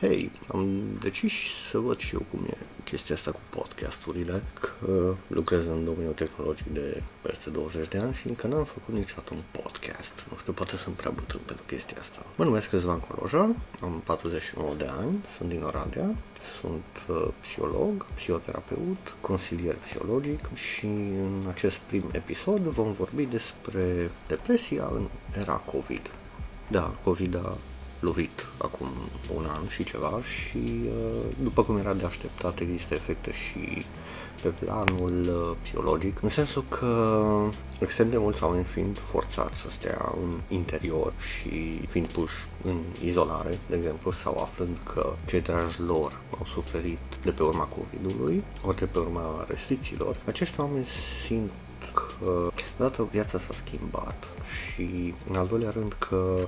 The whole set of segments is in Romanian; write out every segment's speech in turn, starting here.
Hei, am decis să văd și eu cum e chestia asta cu podcasturile, că lucrez în domeniul tehnologic de peste 20 de ani și încă n-am făcut niciodată un podcast. Nu știu, poate sunt prea bătrân pentru chestia asta. Mă numesc Răzvan Coloja, am 49 de ani, sunt din Oradea, sunt uh, psiholog, psihoterapeut, consilier psihologic și în acest prim episod vom vorbi despre depresia în era COVID. Da, COVID a lovit acum un an și ceva și uh, după cum era de așteptat există efecte și pe planul uh, psihologic, în sensul că extrem de mulți oameni fiind forțați să stea în interior și fiind puși în izolare, de exemplu, sau aflând că cei dragi lor au suferit de pe urma COVID-ului, ori de pe urma restricțiilor, acești oameni simt că odată viața s-a schimbat și în al doilea rând că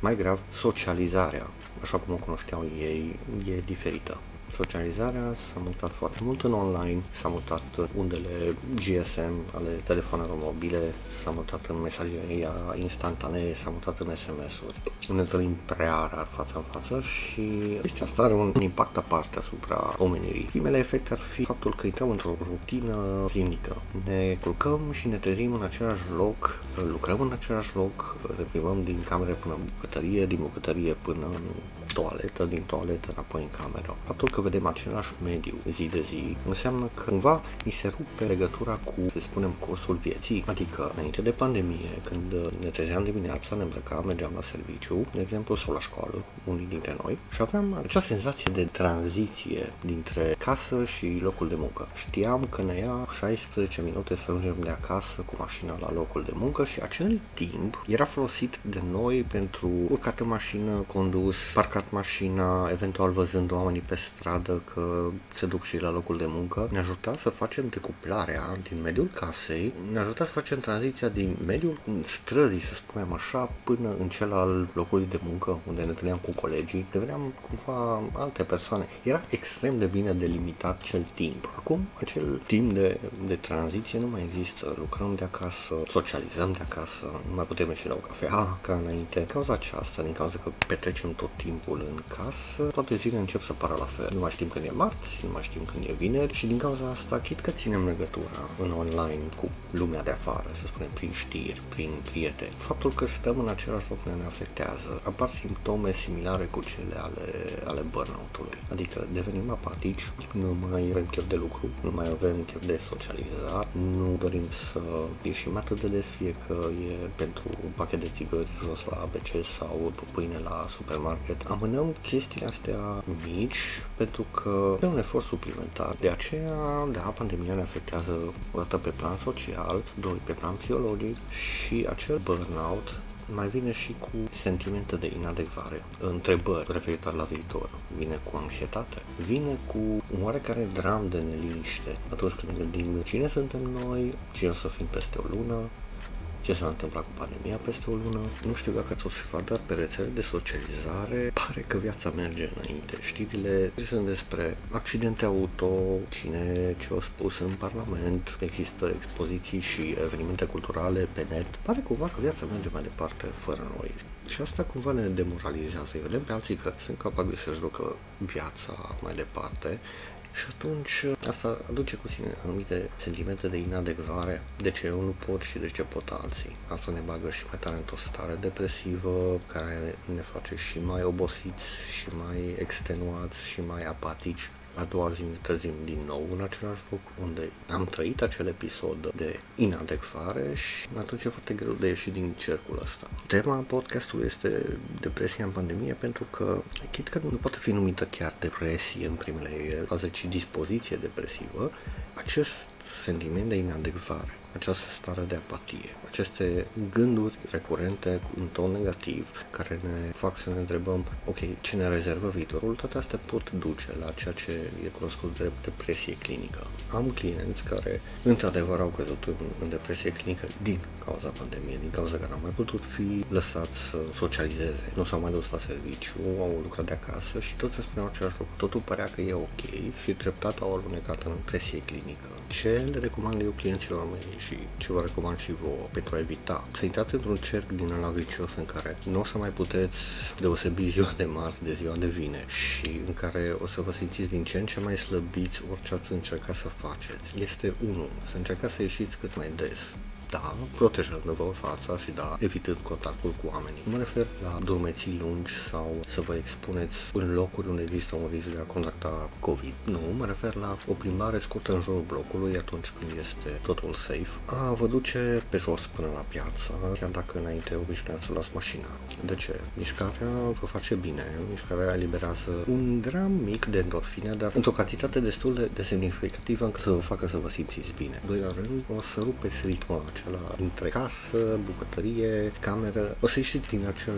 mai grav socializarea așa cum o cunoșteau ei e diferită. Socializarea s-a mutat foarte mult în online, s-a mutat undele GSM ale telefonelor mobile, s-a mutat în mesageria instantanee, s-a mutat în SMS-uri. Ne întâlnim prea rar față în față și chestia asta are un impact aparte asupra omenirii. Primele efecte ar fi faptul că intrăm într-o rutină zilnică. Ne culcăm și ne trezim în același loc, lucrăm în același loc, reprivăm din camere până în bucătărie, din bucătărie până în toaletă, din toaletă înapoi în cameră. Faptul că vedem același mediu zi de zi înseamnă că cumva mi se rupe legătura cu, să spunem, cursul vieții. Adică, înainte de pandemie, când ne trezeam dimineața, ne îmbrăcam, mergeam la serviciu, de exemplu, sau la școală, unii dintre noi, și aveam acea senzație de tranziție dintre casă și locul de muncă. Știam că ne ia 16 minute să ajungem de acasă cu mașina la locul de muncă și acel timp era folosit de noi pentru urcat în mașină, condus, parcat parcat mașina, eventual văzând oamenii pe stradă că se duc și la locul de muncă, ne ajuta să facem decuplarea din mediul casei, ne ajuta să facem tranziția din mediul străzii, să spunem așa, până în cel al locului de muncă, unde ne întâlneam cu colegii, deveneam cumva alte persoane. Era extrem de bine delimitat cel timp. Acum, acel timp de, de tranziție nu mai există. Lucrăm de acasă, socializăm de acasă, nu mai putem ieși la o cafea ca înainte. Din cauza aceasta, din cauza că petrecem tot timpul timpul în casă, toate zilele încep să pară la fel. Nu mai știm când e marți, nu mai știm când e vineri și din cauza asta chit că ținem legătura în online cu lumea de afară, să spunem, prin știri, prin prieteni. Faptul că stăm în același loc ne afectează. Apar simptome similare cu cele ale, ale burnout-ului. Adică devenim apatici, nu mai avem chef de lucru, nu mai avem chef de socializat, nu dorim să ieșim atât de des, fie că e pentru un pachet de țigări jos la ABC sau pâine la supermarket. Am amânăm chestiile astea mici pentru că e un efort suplimentar. De aceea, da, pandemia ne afectează o dată pe plan social, doi pe plan psihologic și acel burnout mai vine și cu sentimente de inadecvare, întrebări referitoare la viitor, vine cu anxietate, vine cu un oarecare dram de neliniște. Atunci când ne gândim cine suntem noi, cine o să fim peste o lună, ce s-a întâmplat cu pandemia peste o lună. Nu știu dacă ați observat, dar pe rețele de socializare pare că viața merge înainte. Știrile sunt despre accidente auto, cine ce a spus în Parlament, există expoziții și evenimente culturale pe net. Pare cumva că viața merge mai departe fără noi. Și asta cumva ne demoralizează. Vedem pe alții că sunt capabili să-și ducă viața mai departe și atunci asta aduce cu sine anumite sentimente de inadecvare, de ce eu nu pot și de ce pot alții. Asta ne bagă și mai tare într-o stare depresivă care ne face și mai obosiți și mai extenuați și mai apatici a doua zi ne trezim din nou în același loc unde am trăit acel episod de inadecvare și atunci e foarte greu de ieși din cercul ăsta. Tema podcastului este depresia în pandemie pentru că chit că nu poate fi numită chiar depresie în primele faze, ci dispoziție depresivă, acest sentiment de inadecvare, această stare de apatie, aceste gânduri recurente în ton negativ care ne fac să ne întrebăm, ok, ce ne rezervă viitorul, toate astea pot duce la ceea ce e cunoscut drept depresie clinică. Am clienți care într-adevăr au căzut în, în depresie clinică din cauza pandemiei, din cauza că n-au mai putut fi lăsați să socializeze, nu s-au mai dus la serviciu, au lucrat de acasă și tot se spuneau același lucru. Totul părea că e ok și treptat au alunecat în depresie clinică ce le recomand eu clienților mei și ce vă recomand și vouă pentru a evita. Să intrați într-un cerc din ăla vicios în care nu o să mai puteți deosebi ziua de marți de ziua de vine și în care o să vă simțiți din ce în ce mai slăbiți orice ați încercat să faceți. Este unul, să încercați să ieșiți cât mai des da, protejându-vă fața și da, evitând contactul cu oamenii. Mă refer la dormeții lungi sau să vă expuneți în locuri unde există un risc de a contacta COVID. Nu, mă refer la o plimbare scurtă în jurul blocului atunci când este totul safe. A vă duce pe jos până la piață, chiar dacă înainte obișnuiați să luați mașina. De ce? Mișcarea vă face bine, mișcarea eliberează un gram mic de endorfine, dar într-o cantitate destul de, de semnificativă încât să vă facă să vă simțiți bine. Doi la rând, o să rupeți ritmul acela acela între casă, bucătărie, cameră. O să ieșiți din acel,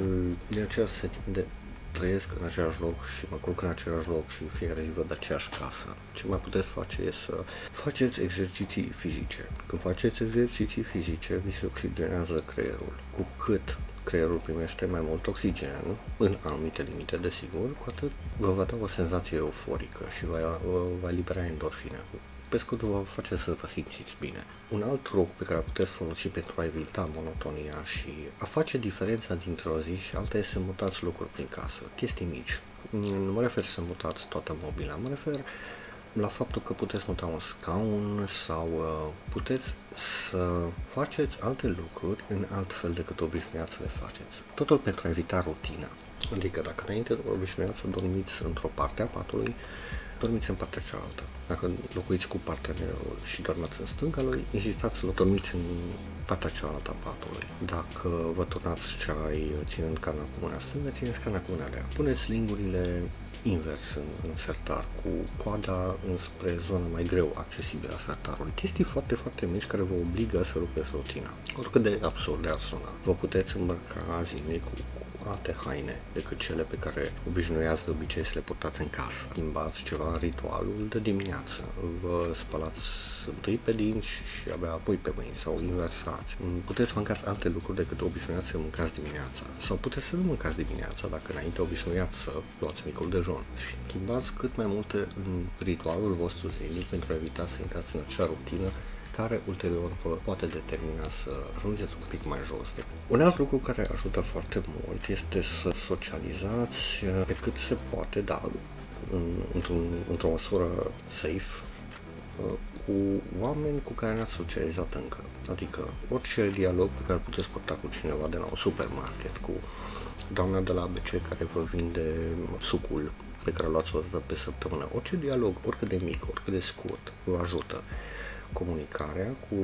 din acel sentiment de trăiesc în același loc și mă culc în același loc și fiecare zi văd aceeași casă. Ce mai puteți face e să faceți exerciții fizice. Când faceți exerciții fizice, vi se oxigenează creierul. Cu cât creierul primește mai mult oxigen, în anumite limite, desigur, cu atât vă va da o senzație euforică și va, va libera endorfine pe scurt vă face să vă simțiți bine. Un alt truc pe care puteți folosi pentru a evita monotonia și a face diferența dintre o zi și alta este să mutați lucruri prin casă, chestii mici. Nu mă refer să mutați toată mobila, mă refer la faptul că puteți muta un scaun sau uh, puteți să faceți alte lucruri în alt fel decât obișnuiați să le faceți. Totul pentru a evita rutina. Adică dacă înainte obișnuiați să dormiți într-o parte a patului, dormiți în partea cealaltă. Dacă locuiți cu partenerul și dormiți în stânga lui, insistați să dormiți în partea cealaltă a patului. Dacă vă turnați ceai ținând cana cu mâna stângă, țineți cana cu mâna rea. Puneți lingurile invers în, în sertar, cu coada înspre zona mai greu accesibilă a sertarului. Chestii foarte, foarte mici care vă obligă să rupeți rutina. Oricât de absurd de ar suna. Vă puteți îmbrăca zilnic cu alte haine decât cele pe care obișnuiați de obicei să le purtați în casă. Schimbați ceva în ritualul de dimineață. Vă spălați întâi pe dinți și abia apoi pe mâini sau inversați. Puteți mâncați alte lucruri decât obișnuiați să mâncați dimineața. Sau puteți să nu mâncați dimineața dacă înainte obișnuiați să luați micul dejun. Schimbați cât mai multe în ritualul vostru zilnic pentru a evita să intrați în acea rutină care ulterior vă poate determina să ajungeți un pic mai jos. Un alt lucru care ajută foarte mult este să socializați pe cât se poate, da, în, într-un, într-o măsură safe, cu oameni cu care n-ați socializat încă. Adică orice dialog pe care puteți purta cu cineva de la un supermarket, cu doamna de la ABC care vă vinde sucul pe care luați o dată pe săptămână. Orice dialog, oricât de mic, oricât de scurt, vă ajută comunicarea cu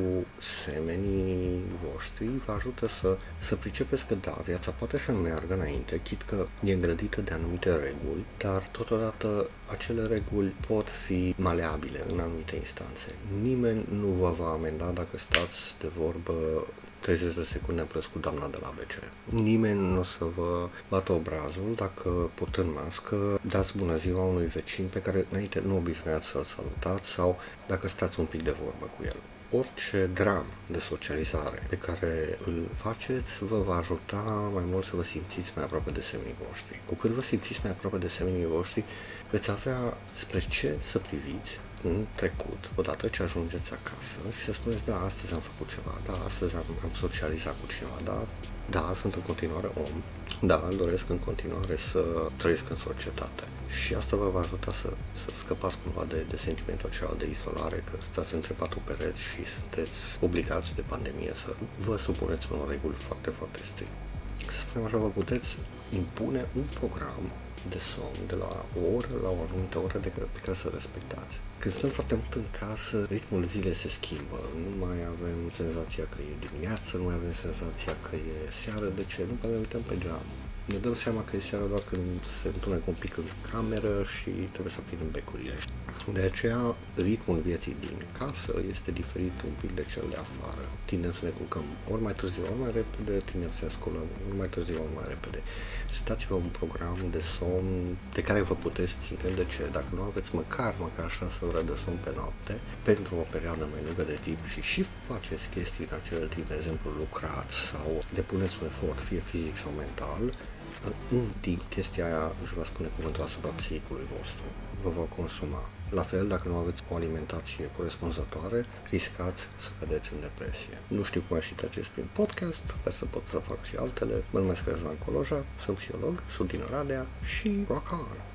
semenii voștri vă ajută să, să pricepeți că da, viața poate să meargă înainte, chit că e îngrădită de anumite reguli, dar totodată acele reguli pot fi maleabile în anumite instanțe. Nimeni nu vă va amenda dacă stați de vorbă 30 de secunde plus cu doamna de la BC. Nimeni nu o să vă bată obrazul dacă purtând mască dați bună ziua unui vecin pe care înainte nu obișnuiați să-l salutați sau dacă stați un pic de vorbă cu el orice dram de socializare pe care îl faceți vă va ajuta mai mult să vă simțiți mai aproape de semenii voștri. Cu cât vă simțiți mai aproape de semenii voștri, veți avea spre ce să priviți în trecut, odată ce ajungeți acasă și să spuneți, da, astăzi am făcut ceva, da, astăzi am, am socializat cu cineva, da, da, sunt în continuare om, da, îl doresc în continuare să trăiesc în societate. Și asta vă va ajuta să, să scăpați cumva de, de sentimentul acela de izolare, că stați între patru pereți și sunteți obligați de pandemie să vă supuneți unor reguli foarte, foarte strict. Să spunem așa, vă puteți impune un program de somn de la o oră la o anumită oră de pe care să respectați. Când stăm foarte mult în casă, ritmul zilei se schimbă. Nu mai avem senzația că e dimineață, nu mai avem senzația că e seară. De ce? Nu mai uităm pe geam ne dăm seama că e seara doar când se întunecă un pic în cameră și trebuie să aprindem becurile. De aceea, ritmul vieții din casă este diferit un pic de cel de afară. Tindem să ne culcăm ori mai târziu, ori mai repede, tindem să ne scolăm ori mai târziu, ori mai repede. Setați-vă un program de somn de care vă puteți ține. De ce? Dacă nu aveți măcar, măcar 6 ore de somn pe noapte, pentru o perioadă mai lungă de timp și și faceți chestii în acel timp, de exemplu lucrați sau depuneți un efort, fie fizic sau mental, în timp chestia aia își va spune cuvântul asupra psihicului vostru. Vă va consuma. La fel, dacă nu aveți o alimentație corespunzătoare, riscați să cădeți în depresie. Nu știu cum aș și acest prin podcast, sper să pot să fac și altele. Mă numesc Răzvan Coloja, sunt psiholog, sunt din Oradea și rock on!